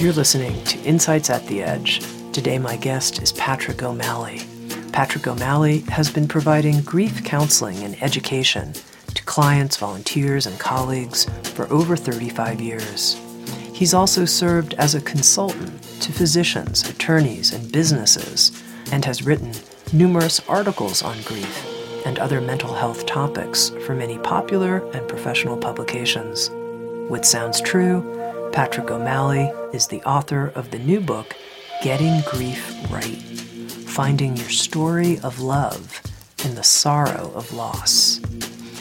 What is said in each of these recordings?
You're listening to Insights at the Edge. Today, my guest is Patrick O'Malley. Patrick O'Malley has been providing grief counseling and education to clients, volunteers, and colleagues for over 35 years. He's also served as a consultant to physicians, attorneys, and businesses, and has written numerous articles on grief and other mental health topics for many popular and professional publications. With Sounds True, Patrick O'Malley is the author of the new book, Getting Grief Right Finding Your Story of Love in the Sorrow of Loss.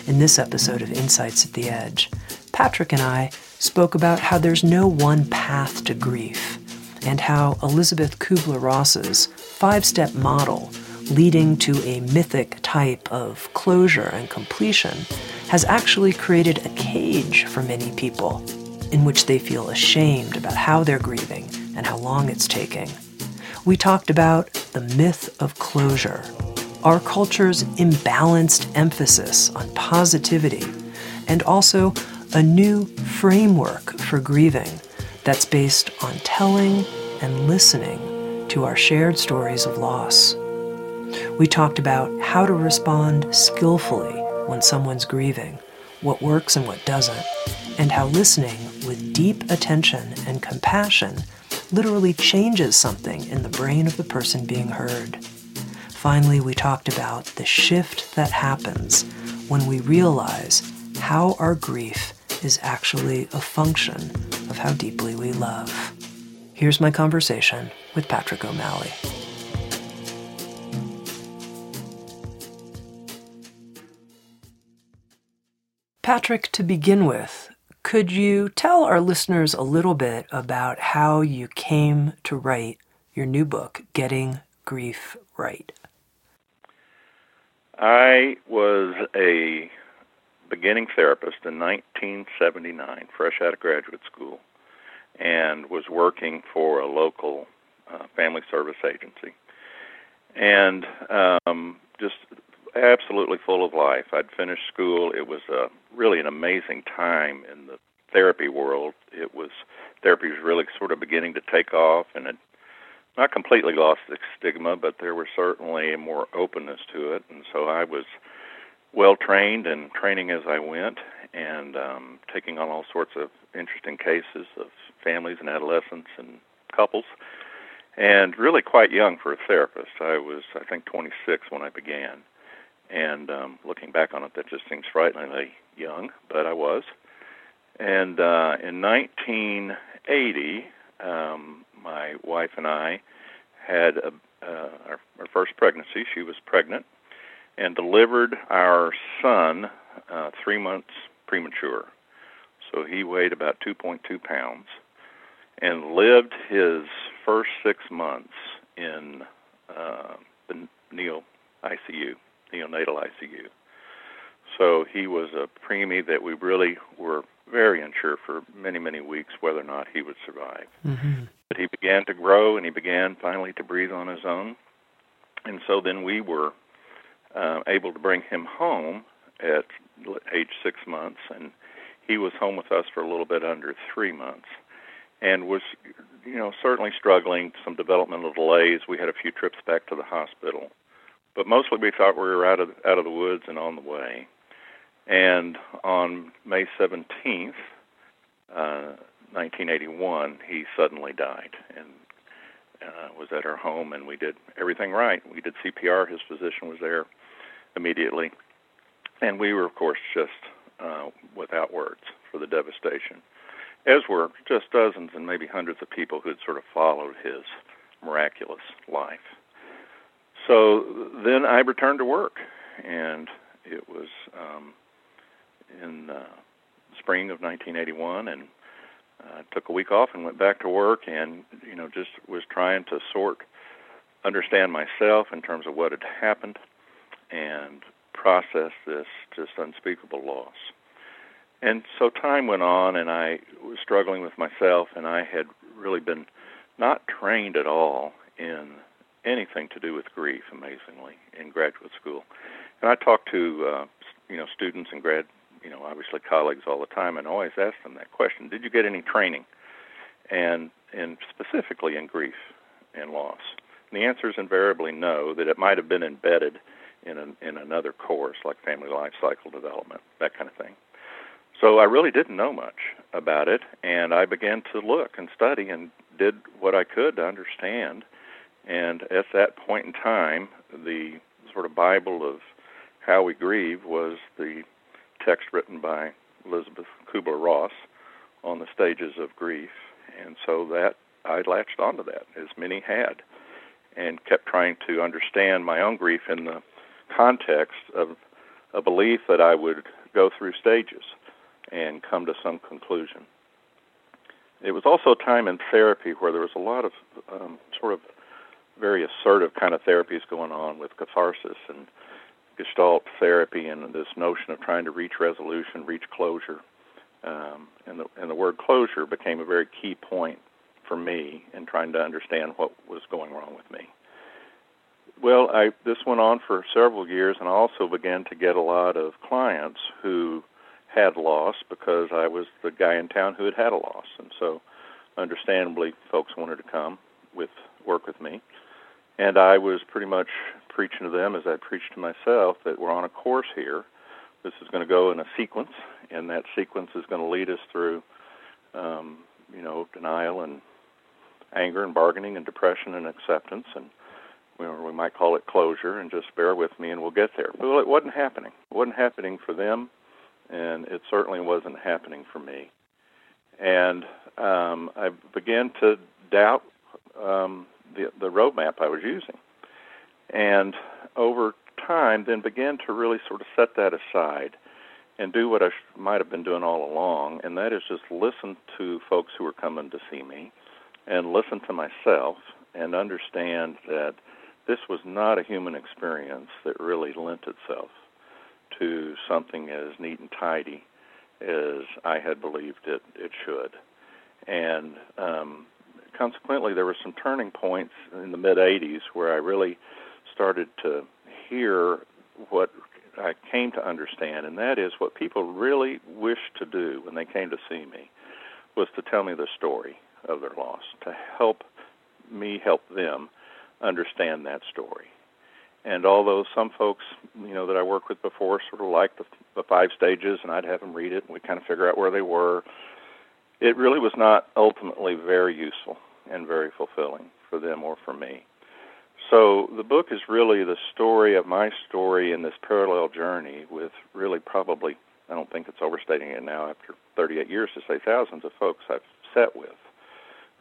In this episode of Insights at the Edge, Patrick and I spoke about how there's no one path to grief and how Elizabeth Kubler Ross's five step model leading to a mythic type of closure and completion has actually created a cage for many people in which they feel ashamed about how they're grieving and how long it's taking. We talked about the myth of closure, our culture's imbalanced emphasis on positivity, and also a new framework for grieving that's based on telling and listening to our shared stories of loss. We talked about how to respond skillfully when someone's grieving, what works and what doesn't, and how listening deep attention and compassion literally changes something in the brain of the person being heard. Finally, we talked about the shift that happens when we realize how our grief is actually a function of how deeply we love. Here's my conversation with Patrick O'Malley. Patrick, to begin with, could you tell our listeners a little bit about how you came to write your new book, Getting Grief Right? I was a beginning therapist in 1979, fresh out of graduate school, and was working for a local uh, family service agency. And um, just absolutely full of life. I'd finished school. It was a really an amazing time in the therapy world. It was therapy was really sort of beginning to take off, and it not completely lost its stigma, but there was certainly more openness to it. And so I was well trained and training as I went, and um, taking on all sorts of interesting cases of families and adolescents and couples. And really quite young for a therapist. I was, I think, 26 when I began and um, looking back on it, that just seems frighteningly young, but I was. And uh, in 1980, um, my wife and I had a, uh, our, our first pregnancy. She was pregnant and delivered our son uh, three months premature. So he weighed about 2.2 pounds and lived his first six months in uh, the neo ICU neonatal ICU. So he was a preemie that we really were very unsure for many, many weeks whether or not he would survive. Mm-hmm. But he began to grow and he began finally to breathe on his own. And so then we were uh, able to bring him home at age six months, and he was home with us for a little bit under three months and was you know certainly struggling some developmental delays we had a few trips back to the hospital but mostly we thought we were out of out of the woods and on the way. And on May 17th, uh, 1981, he suddenly died and uh, was at our home, and we did everything right. We did CPR. His physician was there immediately, and we were, of course, just uh, without words for the devastation, as were just dozens and maybe hundreds of people who had sort of followed his miraculous life. So then I returned to work, and it was um, in uh, spring of 1981, and uh, took a week off and went back to work, and you know just was trying to sort, understand myself in terms of what had happened, and process this just unspeakable loss. And so time went on, and I was struggling with myself, and I had really been not trained at all in anything to do with grief, amazingly, in graduate school. And I talked to uh, you know students and grad, you know, obviously colleagues all the time, and always ask them that question: Did you get any training? And and specifically in grief and loss. And the answer is invariably no. That it might have been embedded in an, in another course like family life cycle development, that kind of thing. So I really didn't know much about it, and I began to look and study and did what I could to understand. And at that point in time, the sort of Bible of how we grieve was the text written by Elizabeth Kubler Ross on the stages of grief. And so that I latched onto that, as many had, and kept trying to understand my own grief in the context of a belief that I would go through stages and come to some conclusion. It was also a time in therapy where there was a lot of um, sort of very assertive kind of therapies going on with catharsis and Gestalt therapy and this notion of trying to reach resolution, reach closure. Um, and, the, and the word closure became a very key point for me in trying to understand what was going wrong with me. Well, I this went on for several years, and I also began to get a lot of clients who had loss because I was the guy in town who had had a loss, and so understandably, folks wanted to come with work with me, and I was pretty much preaching to them as I preached to myself that we're on a course here. This is going to go in a sequence, and that sequence is going to lead us through, um, you know, denial and anger and bargaining and depression and acceptance and or we might call it closure, and just bear with me and we'll get there. Well, it wasn't happening. It wasn't happening for them, and it certainly wasn't happening for me. And um, I began to doubt um, the, the roadmap I was using. And over time, then began to really sort of set that aside and do what I sh- might have been doing all along, and that is just listen to folks who are coming to see me and listen to myself and understand that this was not a human experience that really lent itself to something as neat and tidy as I had believed it, it should. And um, consequently, there were some turning points in the mid 80s where I really started to hear what I came to understand, and that is what people really wished to do when they came to see me was to tell me the story of their loss, to help me help them understand that story. And although some folks, you know, that I worked with before sort of liked the, the five stages, and I'd have them read it, and we'd kind of figure out where they were, it really was not ultimately very useful and very fulfilling for them or for me. So the book is really the story of my story in this parallel journey with really probably, I don't think it's overstating it now after 38 years to say thousands of folks I've sat with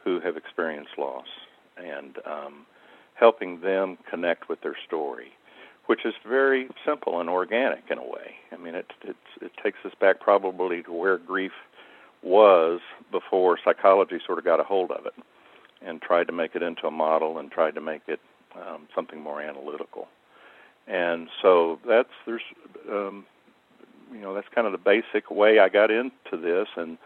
who have experienced loss. And um, helping them connect with their story, which is very simple and organic in a way. I mean, it it, it takes us back probably to where grief was before psychology sort of got a hold of it and tried to make it into a model and tried to make it um, something more analytical. And so that's there's um, you know that's kind of the basic way I got into this, and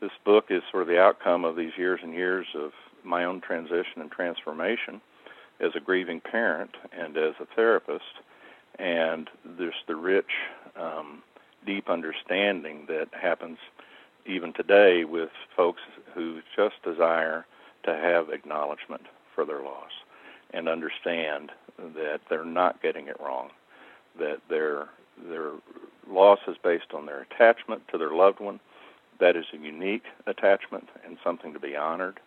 this book is sort of the outcome of these years and years of my own transition and transformation as a grieving parent and as a therapist, and there's the rich, um, deep understanding that happens even today with folks who just desire to have acknowledgement for their loss and understand that they're not getting it wrong, that their their loss is based on their attachment to their loved one. That is a unique attachment and something to be honored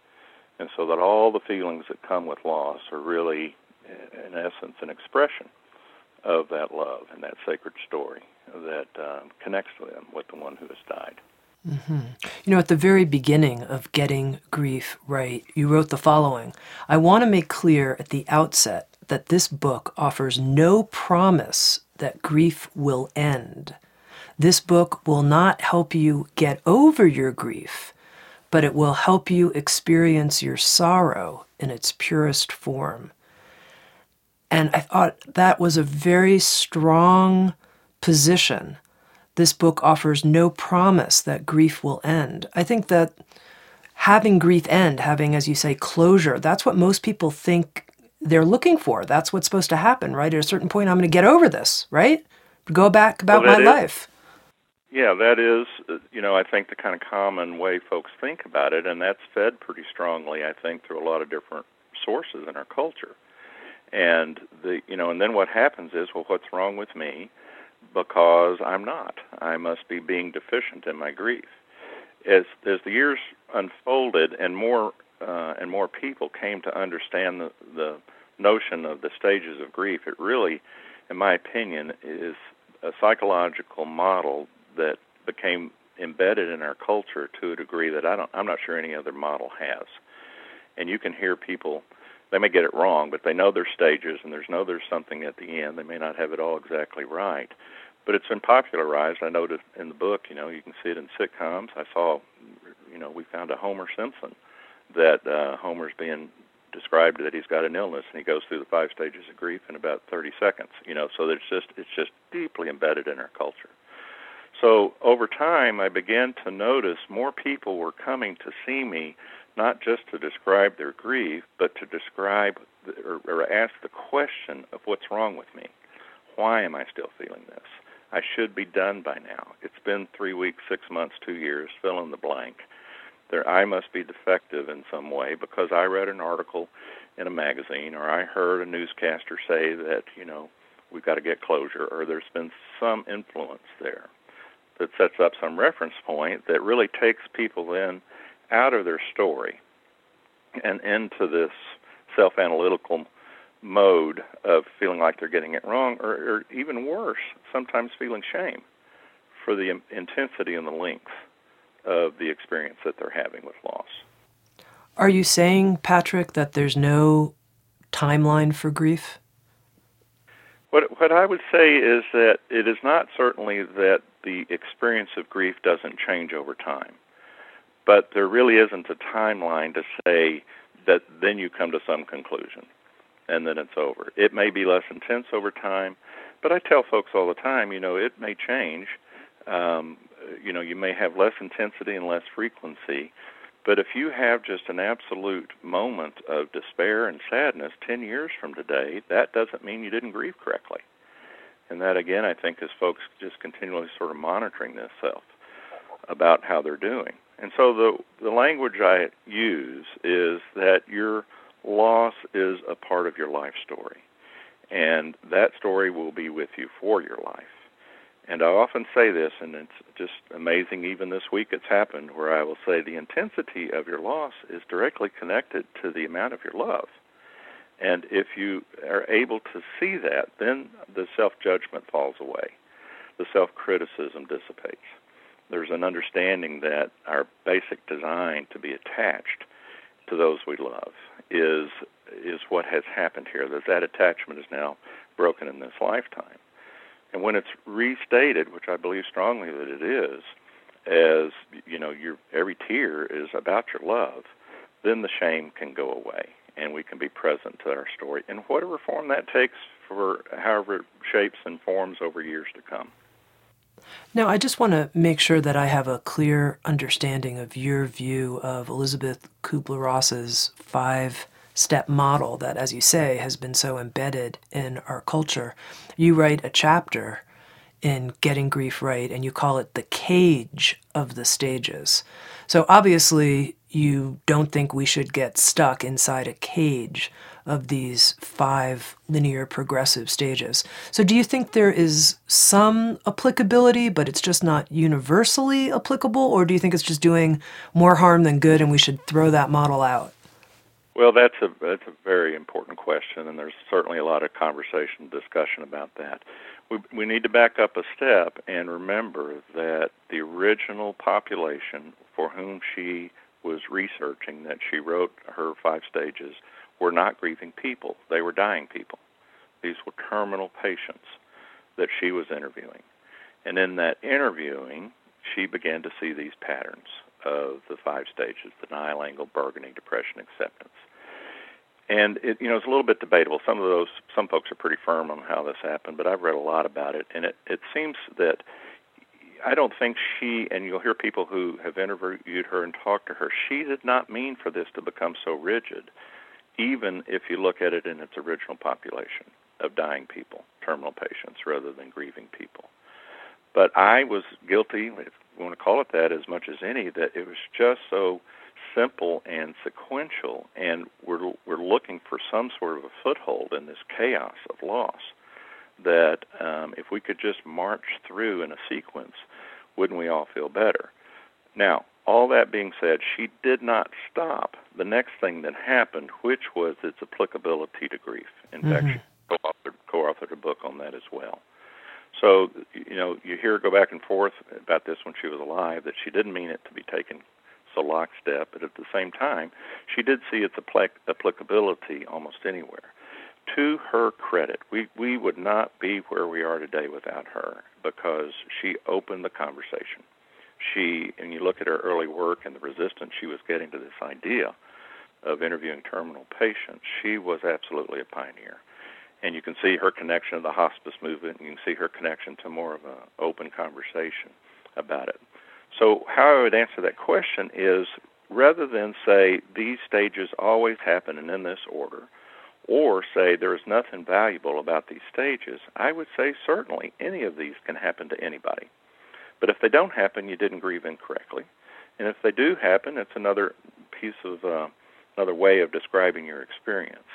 and so that all the feelings that come with loss are really, in essence, an expression of that love and that sacred story that uh, connects them with the one who has died. Mm-hmm. You know, at the very beginning of Getting Grief Right, you wrote the following I want to make clear at the outset that this book offers no promise that grief will end. This book will not help you get over your grief, but it will help you experience your sorrow in its purest form. And I thought that was a very strong position. This book offers no promise that grief will end. I think that having grief end, having, as you say, closure, that's what most people think they're looking for. That's what's supposed to happen, right? At a certain point, I'm going to get over this, right? Go back about well, my is, life. Yeah, that is, uh, you know, I think the kind of common way folks think about it, and that's fed pretty strongly, I think, through a lot of different sources in our culture. And the, you know, and then what happens is, well, what's wrong with me? Because I'm not. I must be being deficient in my grief. As as the years unfolded, and more uh, and more people came to understand the the notion of the stages of grief, it really, in my opinion, is a psychological model that became embedded in our culture to a degree that I don't I'm not sure any other model has. And you can hear people they may get it wrong, but they know their stages and there's know there's something at the end. They may not have it all exactly right. But it's been popularized. I noted in the book, you know, you can see it in sitcoms. I saw you know, we found a Homer Simpson that uh Homer's being described that he's got an illness and he goes through the five stages of grief in about 30 seconds you know so it's just it's just deeply embedded in our culture so over time, I began to notice more people were coming to see me not just to describe their grief, but to describe or, or ask the question of what's wrong with me. Why am I still feeling this? I should be done by now. It's been three weeks, six months, two years, fill in the blank. There, I must be defective in some way because I read an article in a magazine or I heard a newscaster say that, you know, we've got to get closure or there's been some influence there that sets up some reference point that really takes people then out of their story and into this self analytical mode of feeling like they're getting it wrong, or, or, even worse, sometimes feeling shame for the intensity and the length of the experience that they're having with loss. Are you saying, Patrick, that there's no timeline for grief? What what I would say is that it is not certainly that the experience of grief doesn't change over time, but there really isn't a timeline to say that then you come to some conclusion and then it's over. It may be less intense over time, but I tell folks all the time, you know, it may change. Um, you know, you may have less intensity and less frequency, but if you have just an absolute moment of despair and sadness 10 years from today, that doesn't mean you didn't grieve correctly. And that, again, I think is folks just continually sort of monitoring this self about how they're doing. And so the, the language I use is that your loss is a part of your life story. And that story will be with you for your life. And I often say this, and it's just amazing, even this week it's happened, where I will say the intensity of your loss is directly connected to the amount of your love. And if you are able to see that, then the self judgment falls away, the self criticism dissipates. There's an understanding that our basic design to be attached to those we love is is what has happened here. That that attachment is now broken in this lifetime. And when it's restated, which I believe strongly that it is, as you know, your every tear is about your love, then the shame can go away, and we can be present to our story in whatever form that takes for however it shapes and forms over years to come. Now, I just want to make sure that I have a clear understanding of your view of Elizabeth Kubler Ross's five step model that, as you say, has been so embedded in our culture. You write a chapter in Getting Grief Right, and you call it the cage of the stages. So obviously, you don't think we should get stuck inside a cage of these five linear progressive stages. So, do you think there is some applicability, but it's just not universally applicable, or do you think it's just doing more harm than good and we should throw that model out? Well, that's a that's a very important question, and there's certainly a lot of conversation, discussion about that. We we need to back up a step and remember that the original population for whom she was researching, that she wrote her five stages, were not grieving people, they were dying people. These were terminal patients that she was interviewing. And in that interviewing, she began to see these patterns of the five stages denial, angle, bargaining, depression, acceptance. And it, you know, it's a little bit debatable. Some of those, some folks are pretty firm on how this happened, but I've read a lot about it, and it, it seems that I don't think she, and you'll hear people who have interviewed her and talked to her, she did not mean for this to become so rigid, even if you look at it in its original population of dying people, terminal patients, rather than grieving people. But I was guilty, if you want to call it that, as much as any, that it was just so simple and sequential, and we're we're looking for some sort of a foothold in this chaos of loss. That um, if we could just march through in a sequence, wouldn't we all feel better? Now, all that being said, she did not stop the next thing that happened, which was its applicability to grief. In mm-hmm. fact, she co-authored, co-authored a book on that as well. So, you know, you hear her go back and forth about this when she was alive, that she didn't mean it to be taken so lockstep, but at the same time, she did see its applicability almost anywhere. To her credit, we, we would not be where we are today without her because she opened the conversation. She, and you look at her early work and the resistance she was getting to this idea of interviewing terminal patients, she was absolutely a pioneer and you can see her connection to the hospice movement. You can see her connection to more of an open conversation about it. So, how I would answer that question is rather than say these stages always happen and in this order, or say there is nothing valuable about these stages, I would say certainly any of these can happen to anybody. But if they don't happen, you didn't grieve incorrectly. And if they do happen, it's another piece of uh, another way of describing your experience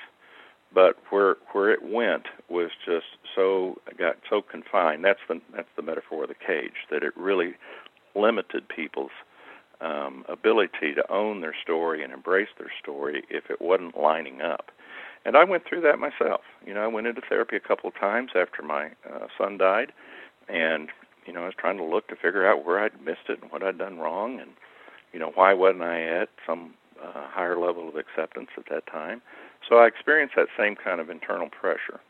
but where where it went was just so got so confined. That's the that's the metaphor of the cage that it really limited people's um, ability to own their story and embrace their story if it wasn't lining up. And I went through that myself. You know, I went into therapy a couple of times after my uh, son died, and you know, I was trying to look to figure out where I'd missed it and what I'd done wrong, and you know, why wasn't I at some uh, higher level of acceptance at that time so I experienced that same kind of internal pressure.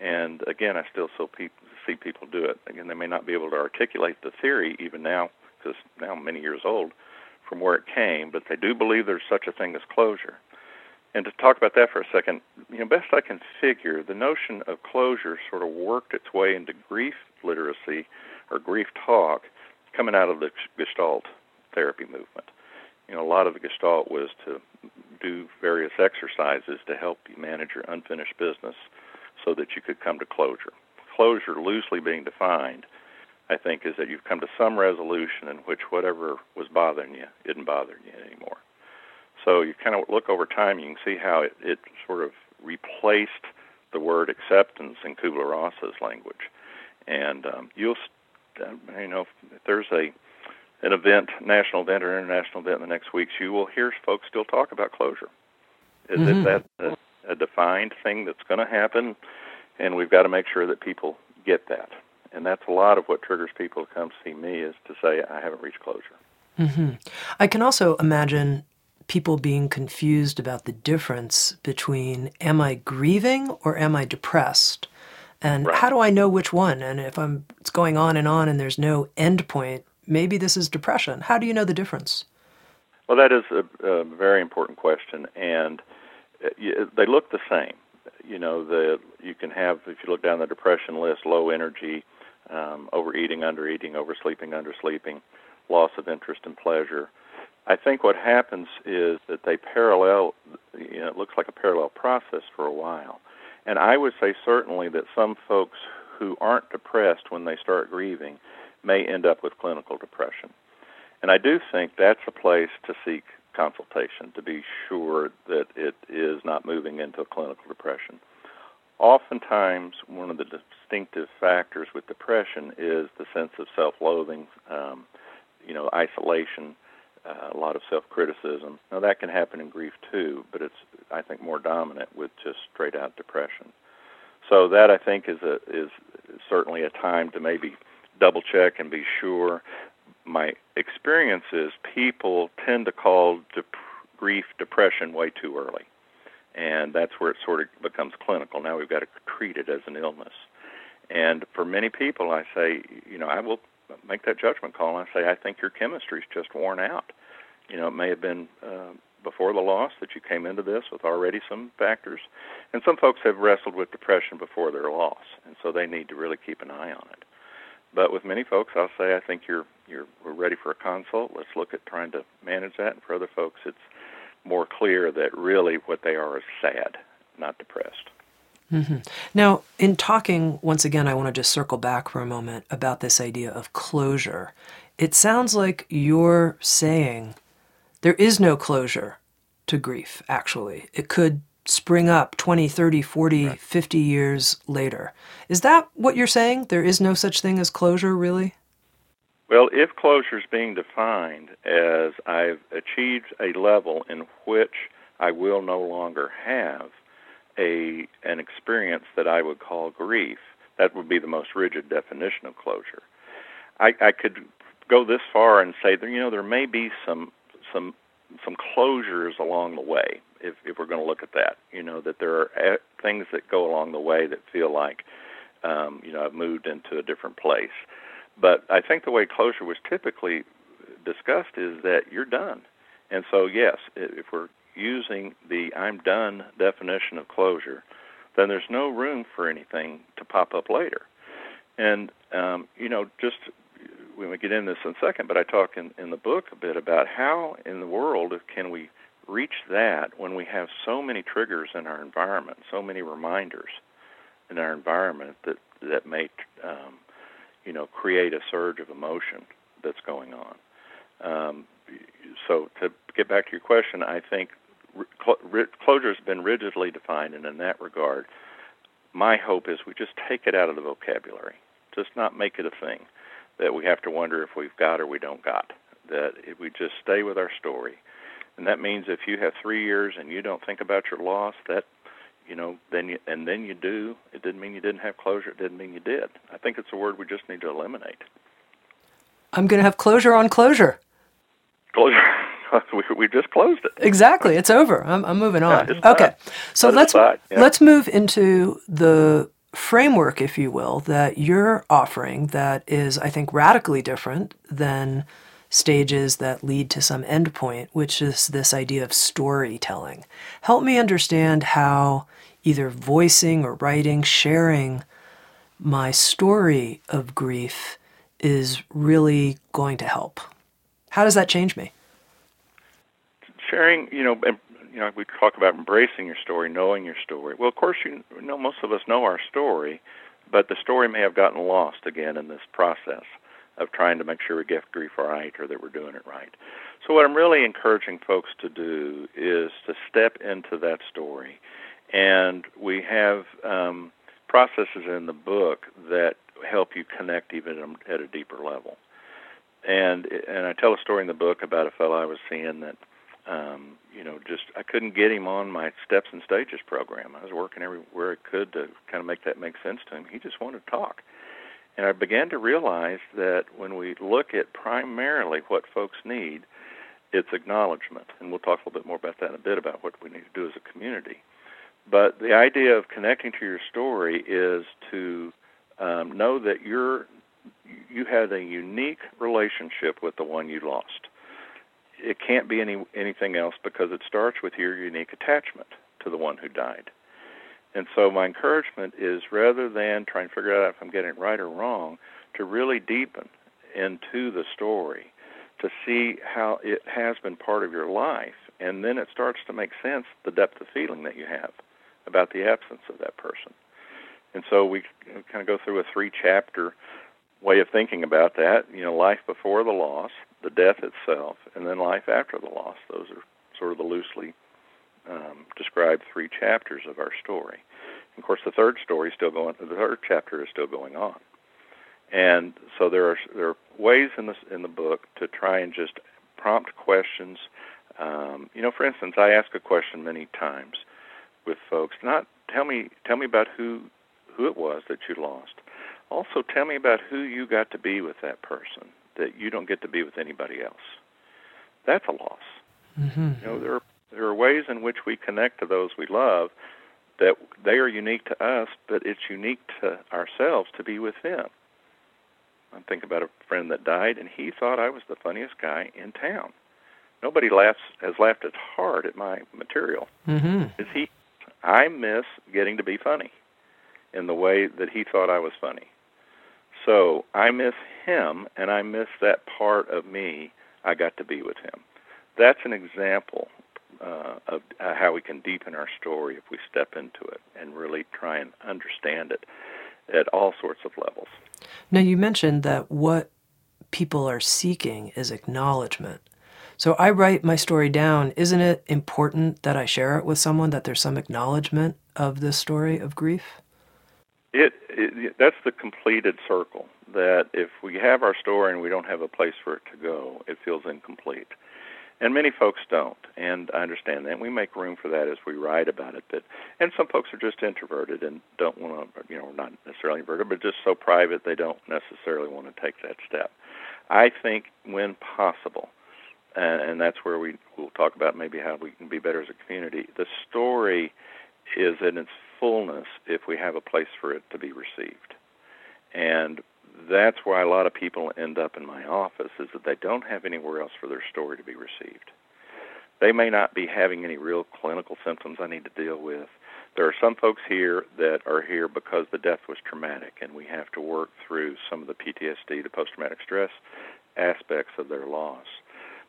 And again, I still see people, see people do it. Again, they may not be able to articulate the theory even now, because now many years old, from where it came, but they do believe there's such a thing as closure. And to talk about that for a second, you know, best I can figure, the notion of closure sort of worked its way into grief literacy or grief talk coming out of the Gestalt therapy movement. You know, a lot of the Gestalt was to do various exercises to help you manage your unfinished business so that you could come to closure. Closure, loosely being defined, I think, is that you've come to some resolution in which whatever was bothering you isn't bothering you anymore. So you kind of look over time, you can see how it, it sort of replaced the word acceptance in Kubler Ross's language. And um, you'll, you know, if there's a an event, national event or international event in the next weeks, you will hear folks still talk about closure. Is mm-hmm. that a, a defined thing that's going to happen? And we've got to make sure that people get that. And that's a lot of what triggers people to come see me is to say, I haven't reached closure. Mm-hmm. I can also imagine people being confused about the difference between am I grieving or am I depressed? And right. how do I know which one? And if I'm it's going on and on and there's no end point, maybe this is depression. How do you know the difference? Well, that is a, a very important question, and uh, they look the same. You know, the you can have if you look down the depression list, low energy, um, overeating, undereating, oversleeping, undersleeping, loss of interest and pleasure. I think what happens is that they parallel. You know, it looks like a parallel process for a while, and I would say certainly that some folks who aren't depressed when they start grieving may end up with clinical depression. And I do think that's a place to seek consultation to be sure that it is not moving into a clinical depression. Oftentimes, one of the distinctive factors with depression is the sense of self-loathing, um, you know, isolation, uh, a lot of self-criticism. Now that can happen in grief too, but it's I think more dominant with just straight-out depression. So that I think is a is certainly a time to maybe double check and be sure. My experience is people tend to call dep- grief depression way too early. and that's where it sort of becomes clinical. Now we've got to treat it as an illness. And for many people, I say, you know, I will make that judgment call. And I say, I think your chemistry's just worn out. You know, it may have been uh, before the loss that you came into this with already some factors, and some folks have wrestled with depression before their loss, and so they need to really keep an eye on it. But with many folks, I'll say I think you're you're we're ready for a consult. Let's look at trying to manage that. And for other folks, it's more clear that really what they are is sad, not depressed. Mm-hmm. Now, in talking, once again, I want to just circle back for a moment about this idea of closure. It sounds like you're saying there is no closure to grief, actually. It could spring up 20, 30, 40, right. 50 years later. Is that what you're saying? There is no such thing as closure, really? Well, if closure is being defined as I've achieved a level in which I will no longer have a an experience that I would call grief, that would be the most rigid definition of closure. I, I could go this far and say that you know there may be some some some closures along the way if if we're going to look at that. You know that there are eh, things that go along the way that feel like um, you know I've moved into a different place. But I think the way closure was typically discussed is that you're done. And so yes if we're using the I'm done definition of closure then there's no room for anything to pop up later. And um, you know just when we get into this in a second, but I talk in, in the book a bit about how in the world can we reach that when we have so many triggers in our environment, so many reminders in our environment that that may, um, you know, create a surge of emotion that's going on. Um, so to get back to your question, I think closure has been rigidly defined, and in that regard, my hope is we just take it out of the vocabulary, just not make it a thing that we have to wonder if we've got or we don't got. That if we just stay with our story, and that means if you have three years and you don't think about your loss, that you know, then you and then you do. It didn't mean you didn't have closure. It didn't mean you did. I think it's a word we just need to eliminate. I'm going to have closure on closure. Closure. we, we just closed it. Exactly. It's over. I'm, I'm moving on. Yeah, okay. So let's yeah. let's move into the framework, if you will, that you're offering that is, I think, radically different than stages that lead to some endpoint, which is this idea of storytelling. Help me understand how either voicing or writing, sharing my story of grief is really going to help. How does that change me? Sharing, you know, you know, we talk about embracing your story, knowing your story. Well, of course, you know, most of us know our story, but the story may have gotten lost again in this process of trying to make sure we get grief right or that we're doing it right. So, what I'm really encouraging folks to do is to step into that story, and we have um, processes in the book that help you connect even at a deeper level. And and I tell a story in the book about a fellow I was seeing that um, you know, just I couldn't get him on my steps and stages program. I was working everywhere I could to kind of make that make sense to him. He just wanted to talk. And I began to realize that when we look at primarily what folks need, it's acknowledgement. And we'll talk a little bit more about that in a bit about what we need to do as a community. But the idea of connecting to your story is to um, know that you're you had a unique relationship with the one you lost it can't be any anything else because it starts with your unique attachment to the one who died. And so my encouragement is rather than trying to figure out if I'm getting it right or wrong, to really deepen into the story to see how it has been part of your life and then it starts to make sense the depth of feeling that you have about the absence of that person. And so we kind of go through a three chapter way of thinking about that, you know, life before the loss, the death itself, and then life after the loss. Those are sort of the loosely um, described three chapters of our story. And of course, the third story is still going. The third chapter is still going on, and so there are there are ways in this in the book to try and just prompt questions. Um, you know, for instance, I ask a question many times with folks. Not tell me tell me about who who it was that you lost. Also, tell me about who you got to be with that person that you don't get to be with anybody else. That's a loss. Mm-hmm. You know, there are There are ways in which we connect to those we love that they are unique to us, but it's unique to ourselves to be with them. I think about a friend that died, and he thought I was the funniest guy in town. Nobody laughs has laughed as hard at my material mm-hmm. as he. I miss getting to be funny in the way that he thought I was funny. So I miss him, and I miss that part of me I got to be with him. That's an example uh, of uh, how we can deepen our story if we step into it and really try and understand it at all sorts of levels. Now, you mentioned that what people are seeking is acknowledgement. So I write my story down. Isn't it important that I share it with someone, that there's some acknowledgement of this story of grief? It, it that's the completed circle. That if we have our story and we don't have a place for it to go, it feels incomplete. And many folks don't, and I understand that. We make room for that as we write about it. But and some folks are just introverted and don't want to, you know, not necessarily introverted, but just so private they don't necessarily want to take that step. I think when possible, and, and that's where we will talk about maybe how we can be better as a community. The story is in its fullness if we have a place for it to be received, and that's why a lot of people end up in my office is that they don't have anywhere else for their story to be received. They may not be having any real clinical symptoms I need to deal with. There are some folks here that are here because the death was traumatic, and we have to work through some of the PTSD, the post traumatic stress aspects of their loss.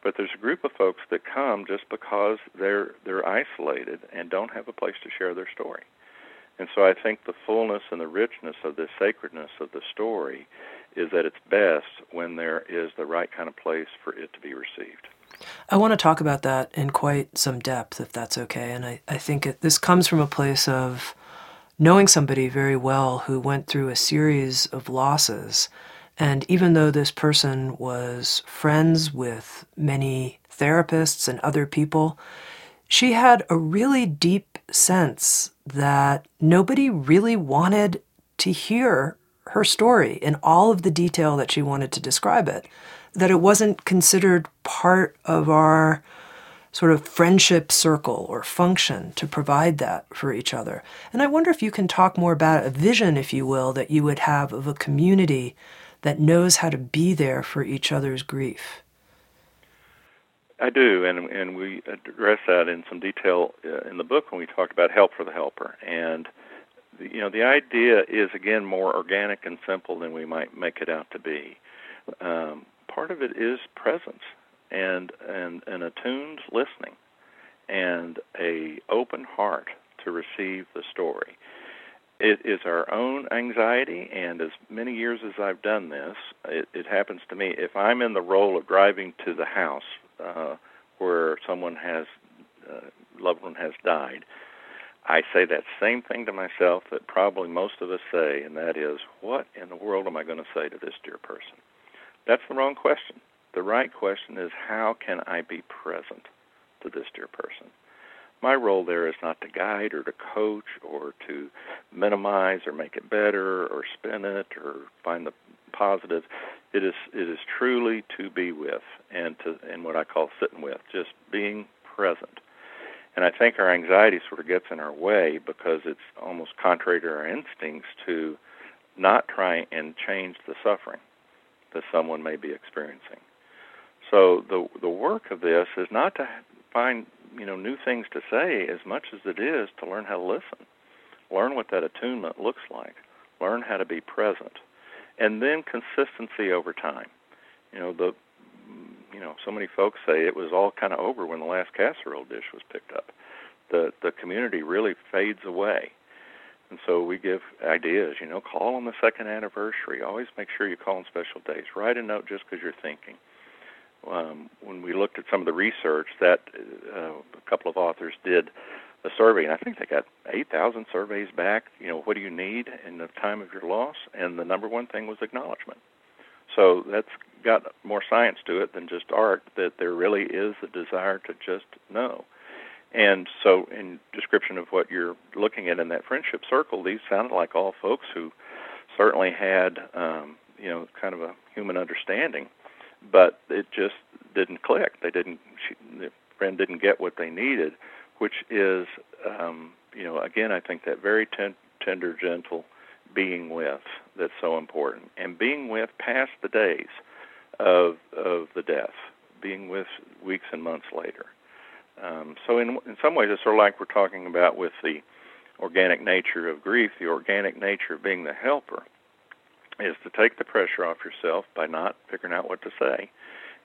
But there's a group of folks that come just because they're they're isolated and don't have a place to share their story. And so I think the fullness and the richness of the sacredness of the story is at its best when there is the right kind of place for it to be received. I want to talk about that in quite some depth, if that's okay. And I, I think it, this comes from a place of knowing somebody very well who went through a series of losses. And even though this person was friends with many therapists and other people, she had a really deep sense that nobody really wanted to hear her story in all of the detail that she wanted to describe it, that it wasn't considered part of our sort of friendship circle or function to provide that for each other. And I wonder if you can talk more about a vision, if you will, that you would have of a community that knows how to be there for each other's grief. I do, and and we address that in some detail uh, in the book when we talk about help for the helper. And the, you know, the idea is again more organic and simple than we might make it out to be. Um, part of it is presence and and an attuned listening and a open heart to receive the story. It is our own anxiety, and as many years as I've done this, it, it happens to me. If I'm in the role of driving to the house uh, where someone has uh, loved one has died, I say that same thing to myself that probably most of us say, and that is, what in the world am I going to say to this dear person? That's the wrong question. The right question is, how can I be present to this dear person? My role there is not to guide or to coach or to minimize or make it better or spin it or find the positive. It is it is truly to be with and to and what I call sitting with, just being present. And I think our anxiety sort of gets in our way because it's almost contrary to our instincts to not try and change the suffering that someone may be experiencing. So the the work of this is not to find you know new things to say as much as it is to learn how to listen, learn what that attunement looks like, learn how to be present, and then consistency over time. You know the you know so many folks say it was all kind of over when the last casserole dish was picked up. The the community really fades away. And so we give ideas, you know, call on the second anniversary. Always make sure you call on special days. Write a note just because you're thinking um, when we looked at some of the research that uh, a couple of authors did a survey, and I think they got 8,000 surveys back. You know, what do you need in the time of your loss? And the number one thing was acknowledgement. So that's got more science to it than just art. That there really is a desire to just know. And so, in description of what you're looking at in that friendship circle, these sounded like all folks who certainly had, um, you know, kind of a human understanding but it just didn't click. They didn't. She, friend didn't get what they needed, which is, um, you know, again, I think that very ten- tender, gentle being with that's so important, and being with past the days of of the death, being with weeks and months later. Um, so in in some ways, it's sort of like we're talking about with the organic nature of grief, the organic nature of being the helper is to take the pressure off yourself by not figuring out what to say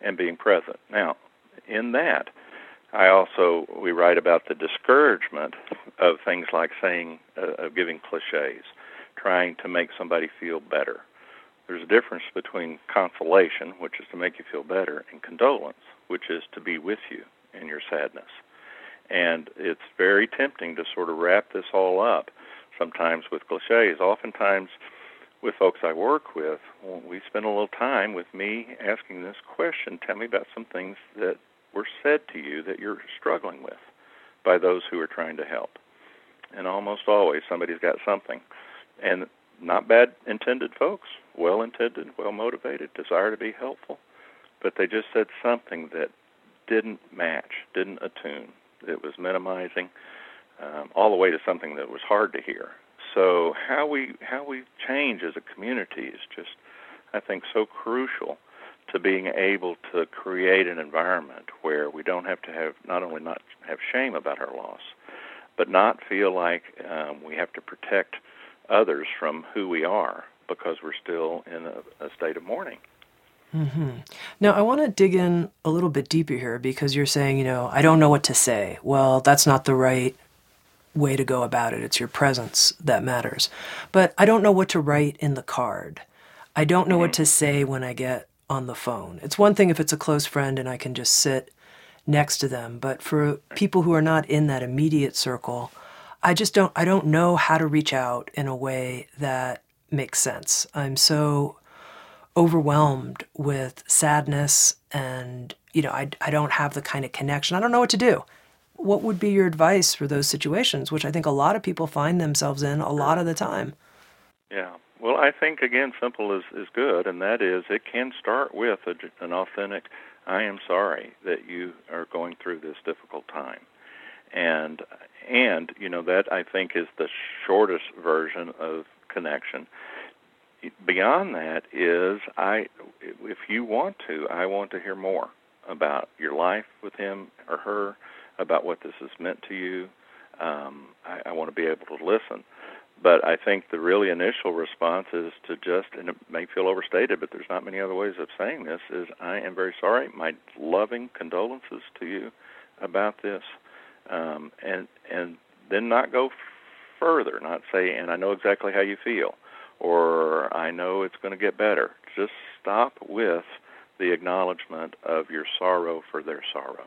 and being present. Now, in that, I also we write about the discouragement of things like saying uh, of giving cliches, trying to make somebody feel better. There's a difference between consolation, which is to make you feel better, and condolence, which is to be with you in your sadness. And it's very tempting to sort of wrap this all up sometimes with cliches. Oftentimes, with folks I work with, we spend a little time with me asking this question tell me about some things that were said to you that you're struggling with by those who are trying to help. And almost always somebody's got something. And not bad intended folks, well intended, well motivated, desire to be helpful, but they just said something that didn't match, didn't attune, it was minimizing, um, all the way to something that was hard to hear. So how we how we change as a community is just, I think, so crucial to being able to create an environment where we don't have to have not only not have shame about our loss, but not feel like um, we have to protect others from who we are because we're still in a, a state of mourning. Mm-hmm. Now, I want to dig in a little bit deeper here because you're saying, you know, I don't know what to say. Well, that's not the right way to go about it. It's your presence that matters. But I don't know what to write in the card. I don't know what mm-hmm. to say when I get on the phone. It's one thing if it's a close friend and I can just sit next to them, but for people who are not in that immediate circle, I just don't I don't know how to reach out in a way that makes sense. I'm so overwhelmed with sadness and you know I, I don't have the kind of connection i don't know what to do what would be your advice for those situations which i think a lot of people find themselves in a lot of the time yeah well i think again simple is, is good and that is it can start with a, an authentic i am sorry that you are going through this difficult time and and you know that i think is the shortest version of connection beyond that is I if you want to, I want to hear more about your life with him or her, about what this has meant to you. Um, I, I want to be able to listen. But I think the really initial response is to just, and it may feel overstated, but there's not many other ways of saying this, is I am very sorry. My loving condolences to you about this. Um, and, and then not go further, not say, and I know exactly how you feel or I know it's going to get better. Just stop with the acknowledgement of your sorrow for their sorrow.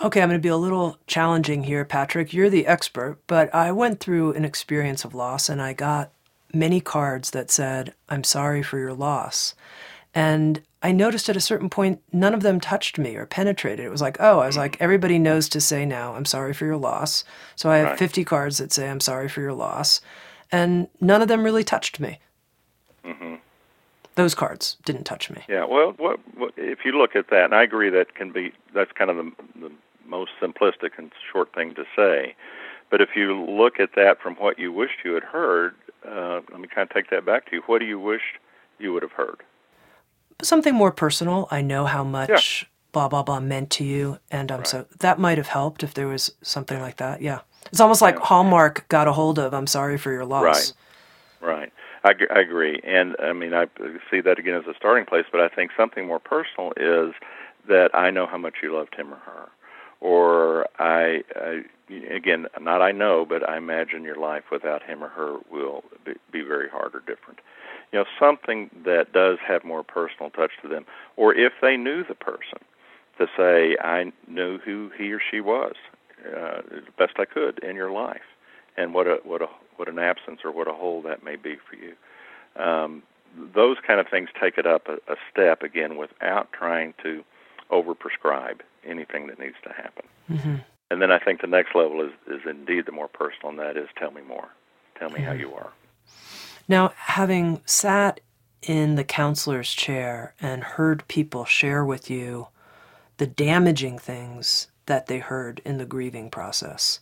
Okay, I'm going to be a little challenging here, Patrick. You're the expert, but I went through an experience of loss and I got many cards that said, I'm sorry for your loss. And I noticed at a certain point, none of them touched me or penetrated. It was like, oh, I was like, everybody knows to say now, I'm sorry for your loss. So I have right. 50 cards that say, I'm sorry for your loss. And none of them really touched me. Mm-hmm. Those cards didn't touch me. Yeah, well, what, what, if you look at that, and I agree that can be, that's kind of the, the most simplistic and short thing to say. But if you look at that from what you wished you had heard, uh, let me kind of take that back to you. What do you wish you would have heard? Something more personal. I know how much yeah. blah blah blah meant to you, and um, right. so that might have helped if there was something like that. Yeah, it's almost like yeah. Hallmark got a hold of. I'm sorry for your loss. Right. Right. I, I agree, and I mean I see that again as a starting place. But I think something more personal is that I know how much you loved him or her, or I, I again, not I know, but I imagine your life without him or her will be, be very hard or different. You know, something that does have more personal touch to them, or if they knew the person, to say I knew who he or she was uh, the best I could in your life, and what a what a what an absence or what a hole that may be for you. Um, those kind of things take it up a, a step again without trying to overprescribe anything that needs to happen. Mm-hmm. And then I think the next level is is indeed the more personal, and that is tell me more, tell me mm-hmm. how you are. Now, having sat in the counselor's chair and heard people share with you the damaging things that they heard in the grieving process.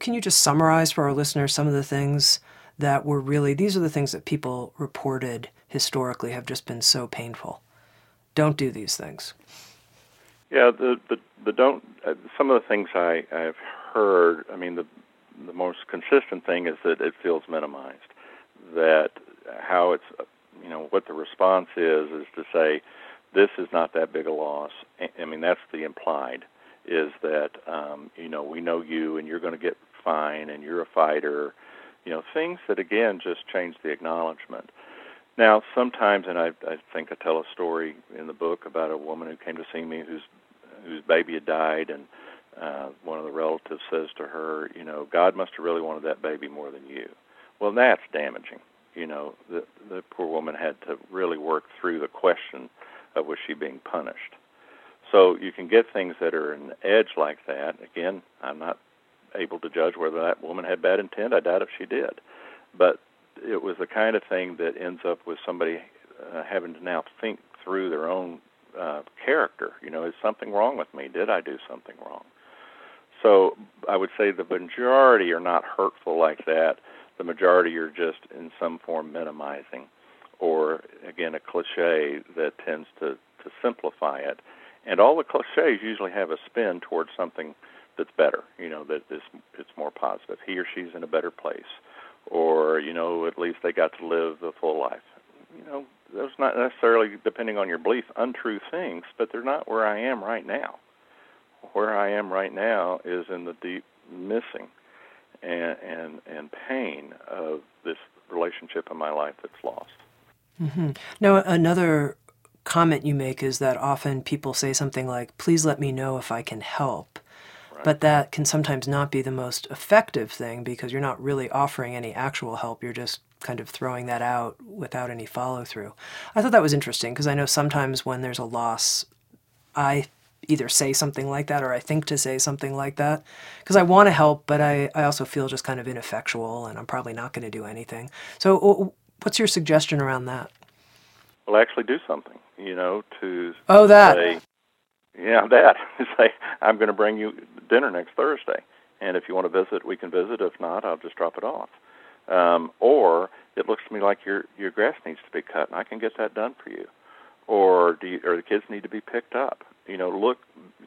Can you just summarize for our listeners some of the things that were really, these are the things that people reported historically have just been so painful? Don't do these things. Yeah, the, the, the don't, uh, some of the things I, I've heard, I mean, the, the most consistent thing is that it feels minimized. That how it's, you know, what the response is, is to say, this is not that big a loss. I mean, that's the implied is that um, you know we know you and you're going to get fine and you're a fighter. You know, things that again just change the acknowledgement. Now, sometimes, and I, I think I tell a story in the book about a woman who came to see me whose whose baby had died, and uh, one of the relatives says to her, you know, God must have really wanted that baby more than you. Well, that's damaging. You know, the the poor woman had to really work through the question of was she being punished. So you can get things that are an edge like that. Again, I'm not able to judge whether that woman had bad intent. I doubt if she did. But it was the kind of thing that ends up with somebody uh, having to now think through their own uh, character. You know, is something wrong with me? Did I do something wrong? So I would say the majority are not hurtful like that. The majority are just in some form minimizing, or again, a cliche that tends to, to simplify it and all the cliches usually have a spin towards something that's better. You know that this it's more positive. He or she's in a better place, or you know at least they got to live a full life. You know those not necessarily depending on your belief untrue things, but they're not where I am right now. Where I am right now is in the deep missing and and and pain of this relationship in my life that's lost. Mm-hmm. Now another comment you make is that often people say something like, please let me know if I can help. Right. But that can sometimes not be the most effective thing because you're not really offering any actual help. You're just kind of throwing that out without any follow through. I thought that was interesting because I know sometimes when there's a loss, I either say something like that or I think to say something like that because I want to help, but I, I also feel just kind of ineffectual and I'm probably not going to do anything. So, what's your suggestion around that? Well, actually do something you know, to oh that say, yeah, that say I'm going to bring you dinner next Thursday, and if you want to visit, we can visit. If not, I'll just drop it off. Um, or it looks to me like your your grass needs to be cut, and I can get that done for you. Or do you, or the kids need to be picked up? You know, look,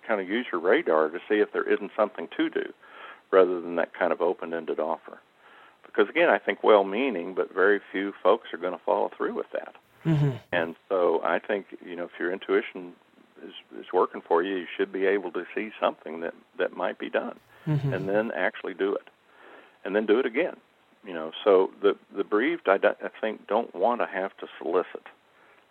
kind of use your radar to see if there isn't something to do, rather than that kind of open-ended offer. Because again, I think well-meaning, but very few folks are going to follow through with that. Mm-hmm. And so I think you know if your intuition is is working for you, you should be able to see something that that might be done, mm-hmm. and then actually do it, and then do it again. You know, so the the bereaved, I, I think, don't want to have to solicit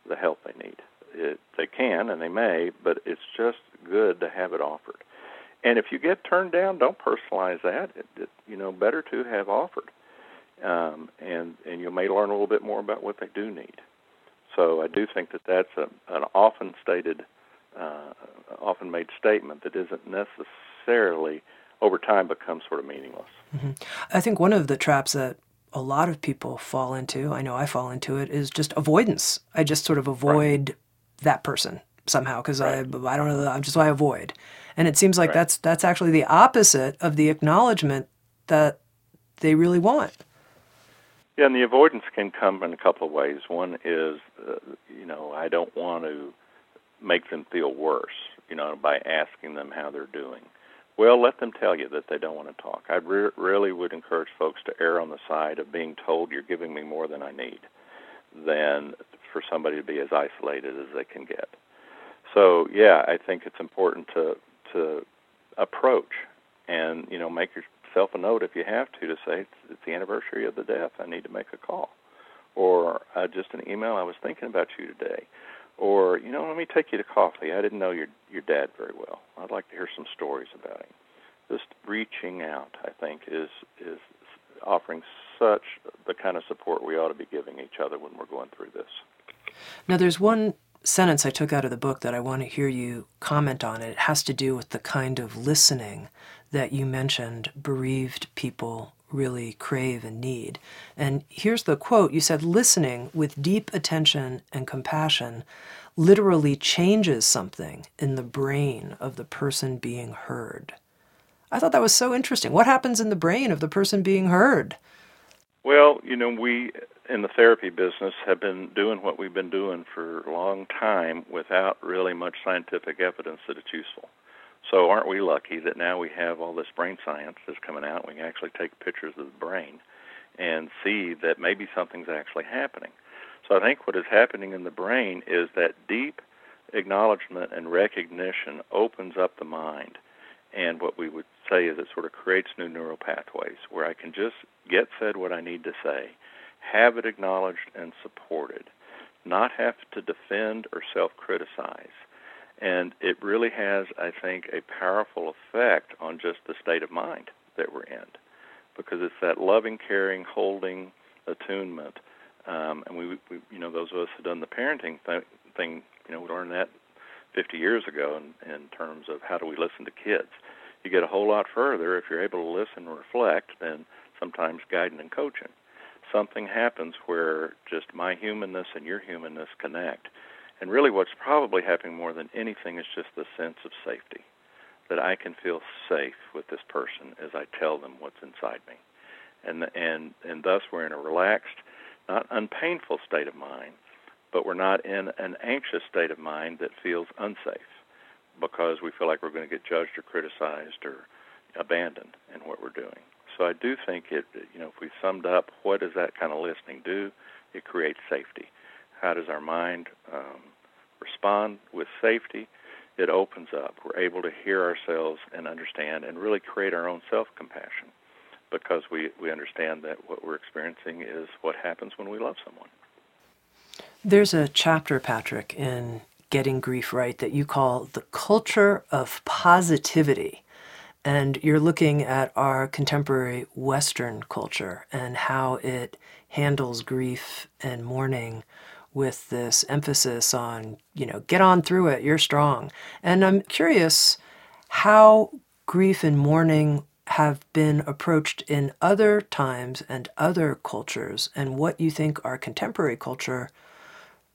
the help they need. It, they can and they may, but it's just good to have it offered. And if you get turned down, don't personalize that. It, it, you know, better to have offered, um, and and you may learn a little bit more about what they do need. So I do think that that's a, an often stated, uh, often made statement that isn't necessarily over time becomes sort of meaningless. Mm-hmm. I think one of the traps that a lot of people fall into, I know I fall into it, is just avoidance. I just sort of avoid right. that person somehow because right. I I don't know I'm just I avoid, and it seems like right. that's that's actually the opposite of the acknowledgement that they really want. Yeah, and the avoidance can come in a couple of ways. One is, uh, you know, I don't want to make them feel worse, you know, by asking them how they're doing. Well, let them tell you that they don't want to talk. I re- really would encourage folks to err on the side of being told you're giving me more than I need than for somebody to be as isolated as they can get. So yeah, I think it's important to to approach and you know make yourself a note if you have to to say it's, it's the anniversary of the death. I need to make a call, or uh, just an email. I was thinking about you today, or you know let me take you to coffee. I didn't know your your dad very well. I'd like to hear some stories about him. Just reaching out, I think, is is offering such the kind of support we ought to be giving each other when we're going through this. Now, there's one sentence I took out of the book that I want to hear you comment on. It has to do with the kind of listening that you mentioned bereaved people really crave and need. And here's the quote you said, listening with deep attention and compassion literally changes something in the brain of the person being heard. I thought that was so interesting. What happens in the brain of the person being heard? Well, you know, we in the therapy business have been doing what we've been doing for a long time without really much scientific evidence that it's useful. So aren't we lucky that now we have all this brain science that's coming out? We can actually take pictures of the brain and see that maybe something's actually happening. So I think what is happening in the brain is that deep acknowledgement and recognition opens up the mind. And what we would say is it sort of creates new neural pathways where I can just get said what I need to say have it acknowledged and supported, not have to defend or self criticize. And it really has, I think, a powerful effect on just the state of mind that we're in, because it's that loving, caring, holding attunement. Um, and we, we, you know, those of us who've done the parenting th- thing, you know, we learned that 50 years ago in, in terms of how do we listen to kids. You get a whole lot further if you're able to listen and reflect than sometimes guiding and coaching something happens where just my humanness and your humanness connect. And really, what's probably happening more than anything is just the sense of safety that I can feel safe with this person as I tell them what's inside me. And, and, and thus, we're in a relaxed, not unpainful state of mind, but we're not in an anxious state of mind that feels unsafe because we feel like we're going to get judged or criticized or abandoned in what we're doing. So I do think it, you know, if we summed up, what does that kind of listening do? It creates safety. How does our mind um, respond with safety? It opens up. We're able to hear ourselves and understand and really create our own self compassion because we, we understand that what we're experiencing is what happens when we love someone. There's a chapter, Patrick, in Getting Grief Right that you call the culture of positivity and you're looking at our contemporary Western culture and how it handles grief and mourning with this emphasis on, you know, get on through it, you're strong. And I'm curious how grief and mourning have been approached in other times and other cultures, and what you think our contemporary culture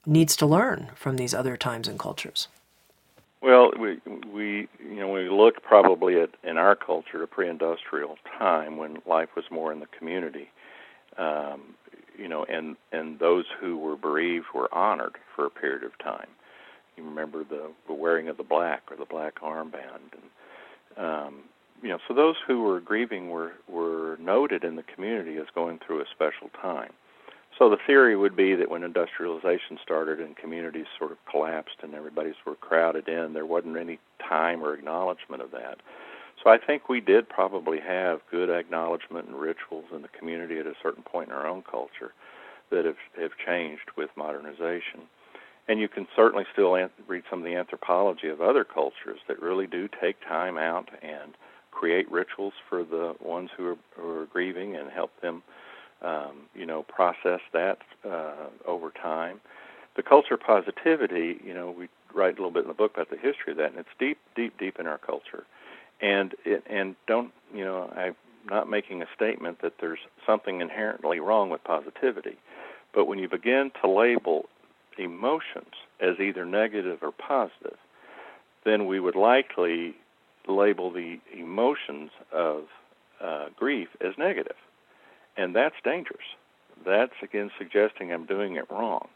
needs to learn from these other times and cultures. Well, we we you know we look probably at in our culture a pre-industrial time when life was more in the community, um, you know, and and those who were bereaved were honored for a period of time. You remember the, the wearing of the black or the black armband, and um, you know, so those who were grieving were were noted in the community as going through a special time. So the theory would be that when industrialization started and communities sort of collapsed and everybody sort of crowded in, there wasn't any time or acknowledgement of that. So I think we did probably have good acknowledgement and rituals in the community at a certain point in our own culture that have, have changed with modernization. And you can certainly still an- read some of the anthropology of other cultures that really do take time out and create rituals for the ones who are, who are grieving and help them um, you know, process that uh, over time. The culture positivity, you know, we write a little bit in the book about the history of that, and it's deep, deep, deep in our culture. And it, and don't, you know, I'm not making a statement that there's something inherently wrong with positivity, but when you begin to label emotions as either negative or positive, then we would likely label the emotions of uh, grief as negative and that's dangerous. That's again suggesting I'm doing it wrong.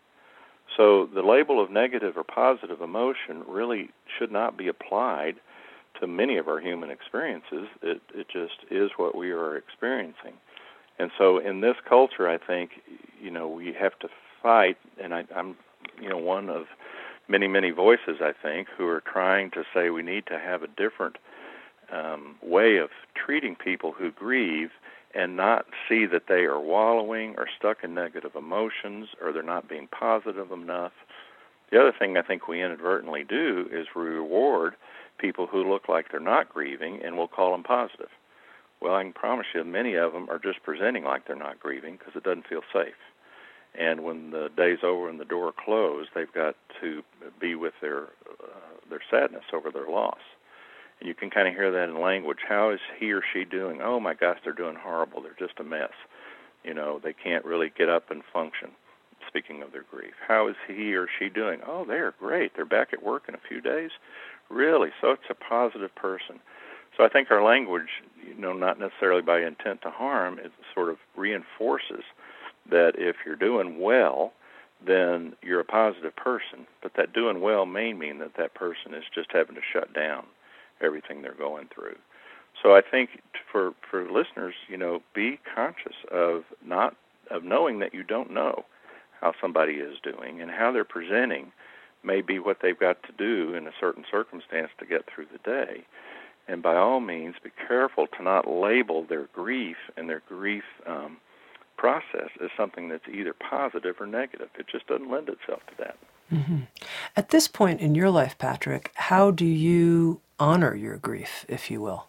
So the label of negative or positive emotion really should not be applied to many of our human experiences. It it just is what we are experiencing. And so in this culture I think, you know, we have to fight and I, I'm you know, one of many, many voices, I think, who are trying to say we need to have a different um, way of treating people who grieve and not see that they are wallowing or stuck in negative emotions or they're not being positive enough. The other thing I think we inadvertently do is reward people who look like they're not grieving and we'll call them positive. Well, I can promise you many of them are just presenting like they're not grieving because it doesn't feel safe. And when the day's over and the door closed, they've got to be with their uh, their sadness over their loss. And you can kind of hear that in language. How is he or she doing? Oh my gosh, they're doing horrible. They're just a mess. You know, they can't really get up and function. Speaking of their grief, how is he or she doing? Oh, they're great. They're back at work in a few days. Really? So it's a positive person. So I think our language, you know, not necessarily by intent to harm, it sort of reinforces that if you're doing well, then you're a positive person. But that doing well may mean that that person is just having to shut down everything they're going through. So I think for for listeners, you know, be conscious of not of knowing that you don't know how somebody is doing and how they're presenting may be what they've got to do in a certain circumstance to get through the day. And by all means, be careful to not label their grief and their grief um, process as something that's either positive or negative. It just doesn't lend itself to that. Mm-hmm. At this point in your life, Patrick, how do you honor your grief, if you will?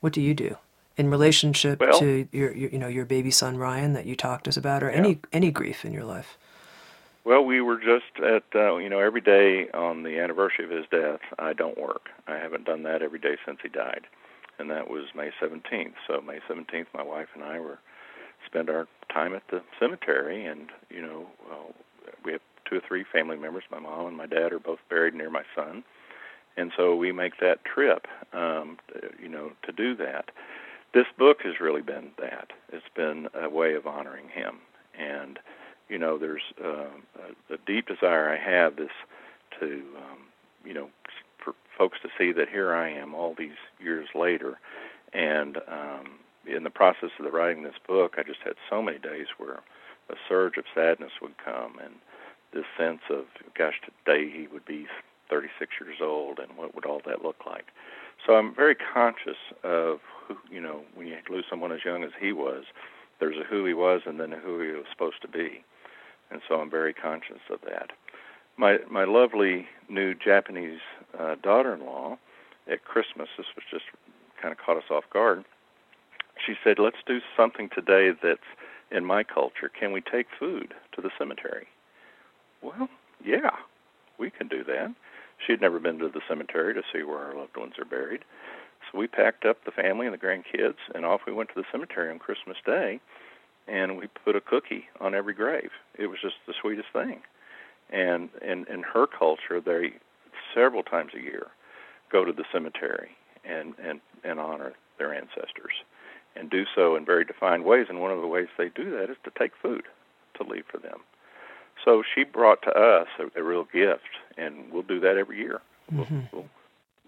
What do you do in relationship well, to your, your, you know, your baby son Ryan that you talked to us about, or yeah. any any grief in your life? Well, we were just at uh, you know every day on the anniversary of his death. I don't work. I haven't done that every day since he died, and that was May 17th. So May 17th, my wife and I were spend our time at the cemetery, and you know uh, we have two or three family members. My mom and my dad are both buried near my son, and so we make that trip, um, you know, to do that. This book has really been that. It's been a way of honoring him, and you know, there's uh, a, a deep desire I have is to, um, you know, for folks to see that here I am all these years later, and um, in the process of the writing this book, I just had so many days where a surge of sadness would come, and this sense of, gosh, today he would be 36 years old, and what would all that look like? So I'm very conscious of, who, you know, when you lose someone as young as he was, there's a who he was and then a who he was supposed to be and so I'm very conscious of that. My my lovely new Japanese uh, daughter-in-law at Christmas, this was just kind of caught us off guard. She said, "Let's do something today that's in my culture. Can we take food to the cemetery?" Well, yeah, we can do that. She'd never been to the cemetery to see where our loved ones are buried. So we packed up the family and the grandkids, and off we went to the cemetery on Christmas Day and we put a cookie on every grave. It was just the sweetest thing. And in in her culture, they several times a year go to the cemetery and and and honor their ancestors, and do so in very defined ways. And one of the ways they do that is to take food to leave for them. So she brought to us a, a real gift, and we'll do that every year. Mm-hmm. We'll, we'll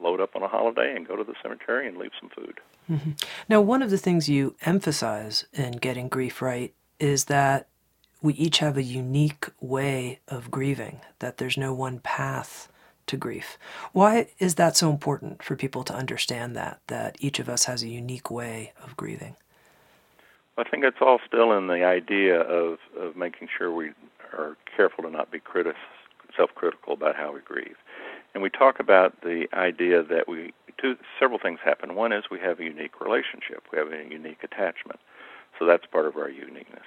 load up on a holiday and go to the cemetery and leave some food. Mm-hmm. Now, one of the things you emphasize in getting grief right is that we each have a unique way of grieving, that there's no one path to grief. Why is that so important for people to understand that, that each of us has a unique way of grieving? I think it's all still in the idea of, of making sure we are careful to not be critic, self-critical about how we grieve. And we talk about the idea that we two several things happen. One is we have a unique relationship. We have a unique attachment. So that's part of our uniqueness.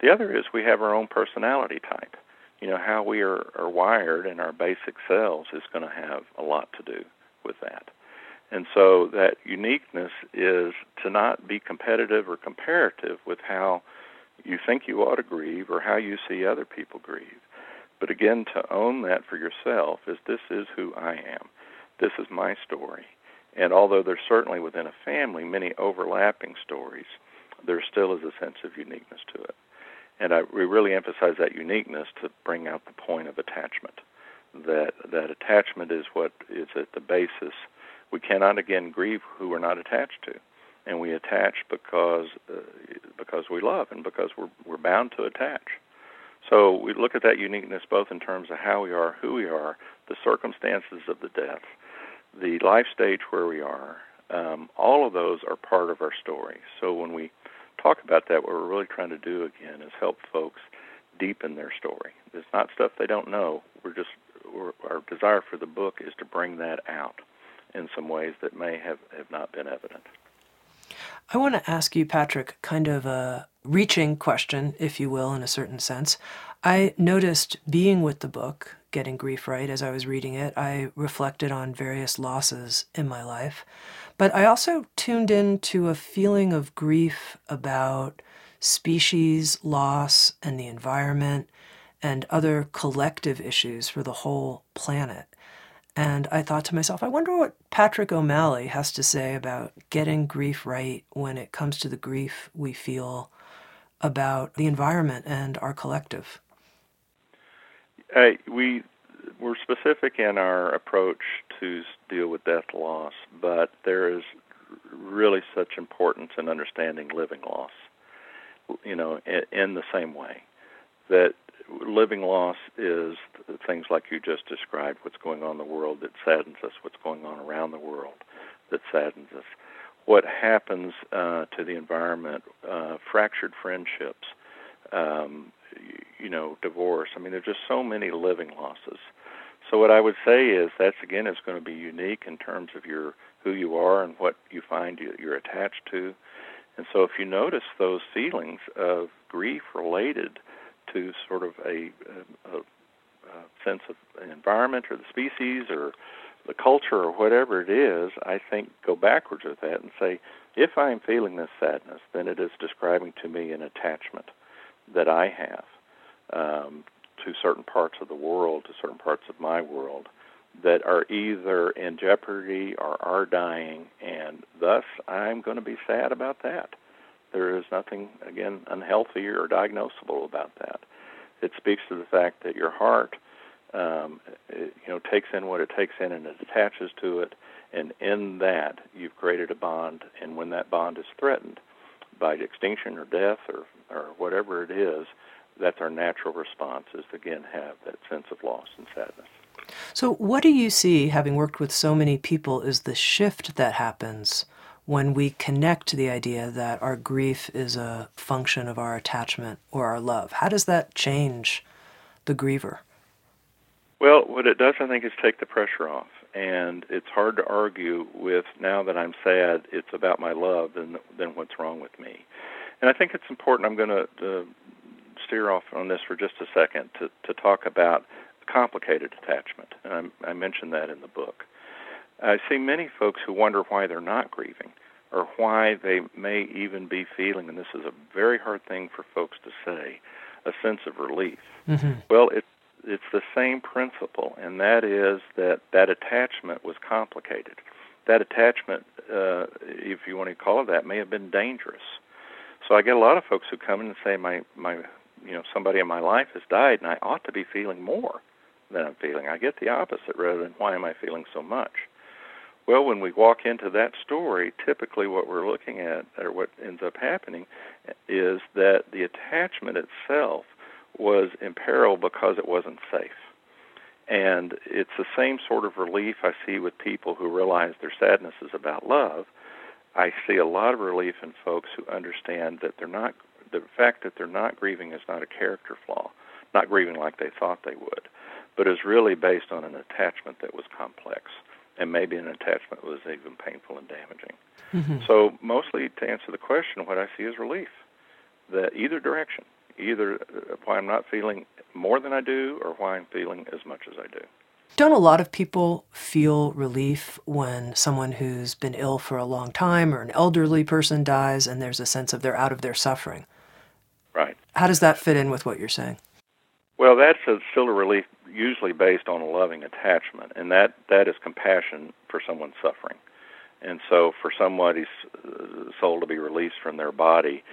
The other is we have our own personality type. You know, how we are, are wired in our basic selves is going to have a lot to do with that. And so that uniqueness is to not be competitive or comparative with how you think you ought to grieve or how you see other people grieve. But again, to own that for yourself is this is who I am. This is my story. And although there's certainly within a family many overlapping stories, there still is a sense of uniqueness to it. And I, we really emphasize that uniqueness to bring out the point of attachment. That that attachment is what is at the basis. We cannot again grieve who we're not attached to, and we attach because uh, because we love and because we're we're bound to attach. So we look at that uniqueness both in terms of how we are, who we are, the circumstances of the death, the life stage where we are. Um, all of those are part of our story. So when we talk about that, what we're really trying to do again is help folks deepen their story. It's not stuff they don't know. We're just we're, our desire for the book is to bring that out in some ways that may have, have not been evident. I want to ask you, Patrick, kind of a reaching question, if you will, in a certain sense. I noticed being with the book, Getting Grief Right, as I was reading it, I reflected on various losses in my life. But I also tuned in to a feeling of grief about species loss and the environment and other collective issues for the whole planet. And I thought to myself, I wonder what Patrick O'Malley has to say about getting grief right when it comes to the grief we feel about the environment and our collective. Uh, we we're specific in our approach to deal with death loss, but there is really such importance in understanding living loss. You know, in, in the same way that living loss is things like you just described, what's going on in the world that saddens us, what's going on around the world that saddens us, what happens uh, to the environment, uh, fractured friendships, um, you know, divorce. I mean, there's just so many living losses. So what I would say is that's again is going to be unique in terms of your who you are and what you find you're attached to. And so if you notice those feelings of grief related to sort of a, a, a sense of an environment or the species or the culture or whatever it is, I think go backwards with that and say, if I am feeling this sadness, then it is describing to me an attachment that I have um, to certain parts of the world, to certain parts of my world that are either in jeopardy or are dying, and thus I'm going to be sad about that. There is nothing, again, unhealthy or diagnosable about that. It speaks to the fact that your heart, um, it, you know, takes in what it takes in and it attaches to it, and in that you've created a bond. And when that bond is threatened by extinction or death or or whatever it is, that's our natural response is to again have that sense of loss and sadness. So, what do you see, having worked with so many people, is the shift that happens when we connect to the idea that our grief is a function of our attachment or our love? How does that change the griever? Well, what it does, I think, is take the pressure off. And it's hard to argue with now that I'm sad, it's about my love than, than what's wrong with me. And I think it's important. I'm going to uh, steer off on this for just a second to, to talk about complicated attachment. And I, I mentioned that in the book. I see many folks who wonder why they're not grieving or why they may even be feeling, and this is a very hard thing for folks to say, a sense of relief. Mm-hmm. Well, it, it's the same principle, and that is that that attachment was complicated. That attachment, uh, if you want to call it that, may have been dangerous. So I get a lot of folks who come in and say, my my, you know, somebody in my life has died, and I ought to be feeling more than I'm feeling. I get the opposite rather than why am I feeling so much. Well, when we walk into that story, typically what we're looking at, or what ends up happening, is that the attachment itself was in peril because it wasn't safe. And it's the same sort of relief I see with people who realize their sadness is about love. I see a lot of relief in folks who understand that they're not, the fact that they're not grieving is not a character flaw, not grieving like they thought they would, but is really based on an attachment that was complex and maybe an attachment was even painful and damaging. Mm-hmm. So, mostly to answer the question, what I see is relief. That either direction, either uh, why I'm not feeling more than I do or why I'm feeling as much as I do. Don't a lot of people feel relief when someone who's been ill for a long time or an elderly person dies and there's a sense of they're out of their suffering? Right. How does that fit in with what you're saying? Well, that's a, still a relief usually based on a loving attachment, and that that is compassion for someone suffering. And so, for somebody's uh, soul to be released from their body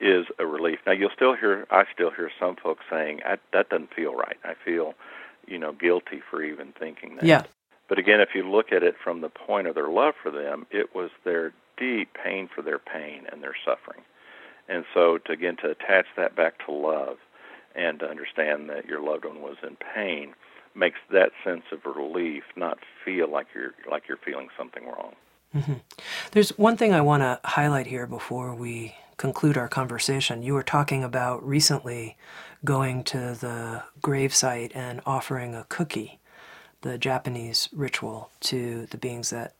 is a relief. Now, you'll still hear, I still hear some folks saying, "That doesn't feel right. I feel, you know, guilty for even thinking that." Yeah. But again, if you look at it from the point of their love for them, it was their deep pain for their pain and their suffering. And so, to again to attach that back to love and to understand that your loved one was in pain makes that sense of relief not feel like you're like you're feeling something wrong. Mm-hmm. There's one thing I want to highlight here before we conclude our conversation. You were talking about recently going to the gravesite and offering a cookie, the Japanese ritual, to the beings that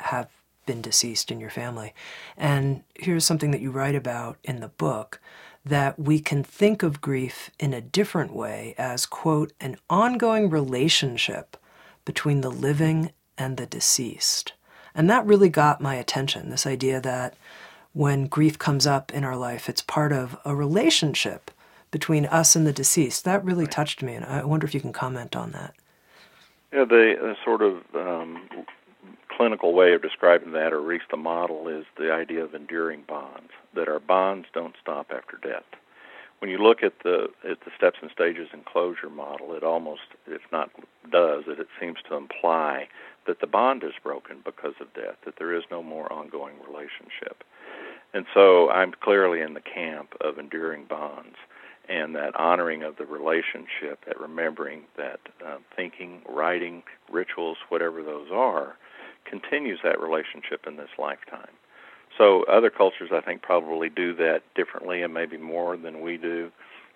have been deceased in your family. And here's something that you write about in the book that we can think of grief in a different way as, quote, an ongoing relationship between the living and the deceased. And that really got my attention this idea that when grief comes up in our life, it's part of a relationship between us and the deceased. That really touched me, and I wonder if you can comment on that. Yeah, the, the sort of um, clinical way of describing that, or at least the model, is the idea of enduring bonds. That our bonds don't stop after death. When you look at the at the steps and stages and closure model, it almost, if not does, it, it seems to imply that the bond is broken because of death. That there is no more ongoing relationship. And so I'm clearly in the camp of enduring bonds and that honoring of the relationship, that remembering that uh, thinking, writing, rituals, whatever those are, continues that relationship in this lifetime. So other cultures, I think, probably do that differently and maybe more than we do.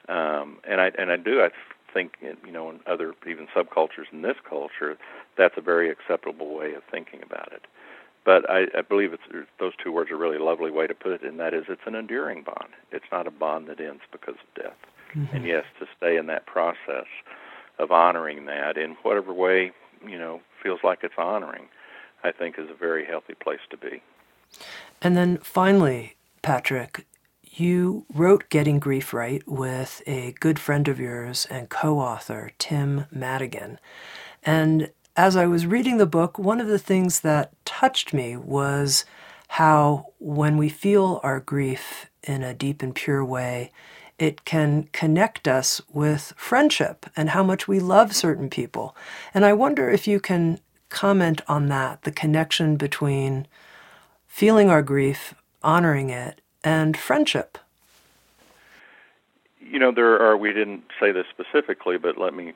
Um, and I and I do I think you know in other even subcultures in this culture, that's a very acceptable way of thinking about it. But I, I believe it's those two words are a really lovely way to put it, and that is it's an enduring bond. It's not a bond that ends because of death. Mm-hmm. And yes, to stay in that process of honoring that in whatever way you know feels like it's honoring, I think is a very healthy place to be. And then finally, Patrick, you wrote Getting Grief Right with a good friend of yours and co author, Tim Madigan. And as I was reading the book, one of the things that touched me was how when we feel our grief in a deep and pure way, it can connect us with friendship and how much we love certain people. And I wonder if you can comment on that the connection between feeling our grief, honoring it, and friendship. You know, there are, we didn't say this specifically, but let me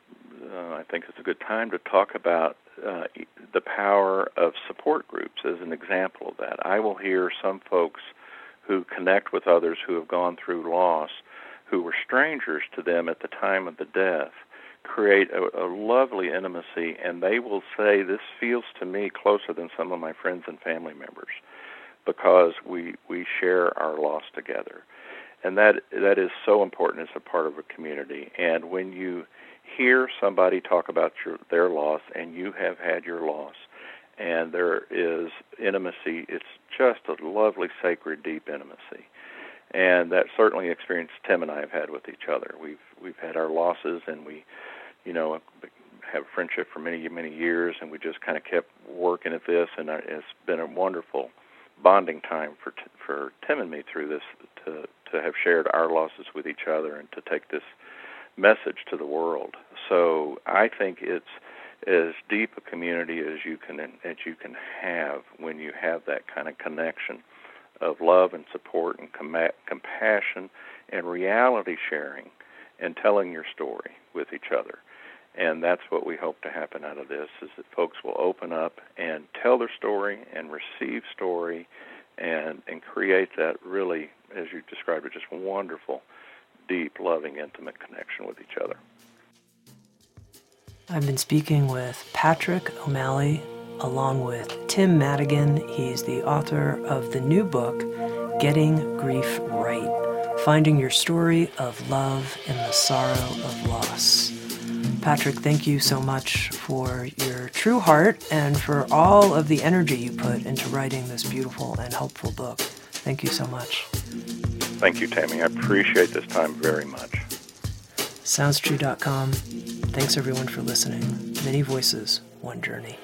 uh, I think it's a good time to talk about uh, the power of support groups as an example of that. I will hear some folks who connect with others who have gone through loss, who were strangers to them at the time of the death, create a, a lovely intimacy, and they will say, This feels to me closer than some of my friends and family members because we, we share our loss together. And that that is so important as a part of a community. And when you hear somebody talk about your, their loss and you have had your loss and there is intimacy it's just a lovely sacred deep intimacy and that certainly experience tim and i have had with each other we've we've had our losses and we you know have friendship for many many years and we just kind of kept working at this and it's been a wonderful bonding time for for tim and me through this to to have shared our losses with each other and to take this message to the world. So I think it's as deep a community as you can as you can have when you have that kind of connection of love and support and com- compassion and reality sharing and telling your story with each other. And that's what we hope to happen out of this is that folks will open up and tell their story and receive story and and create that really as you described it just wonderful deep, loving, intimate connection with each other. I've been speaking with Patrick O'Malley along with Tim Madigan. He's the author of the new book, Getting Grief Right Finding Your Story of Love in the Sorrow of Loss. Patrick, thank you so much for your true heart and for all of the energy you put into writing this beautiful and helpful book. Thank you so much. Thank you, Tami. I appreciate this time very much. SoundsTrue.com. Thanks everyone for listening. Many voices, one journey.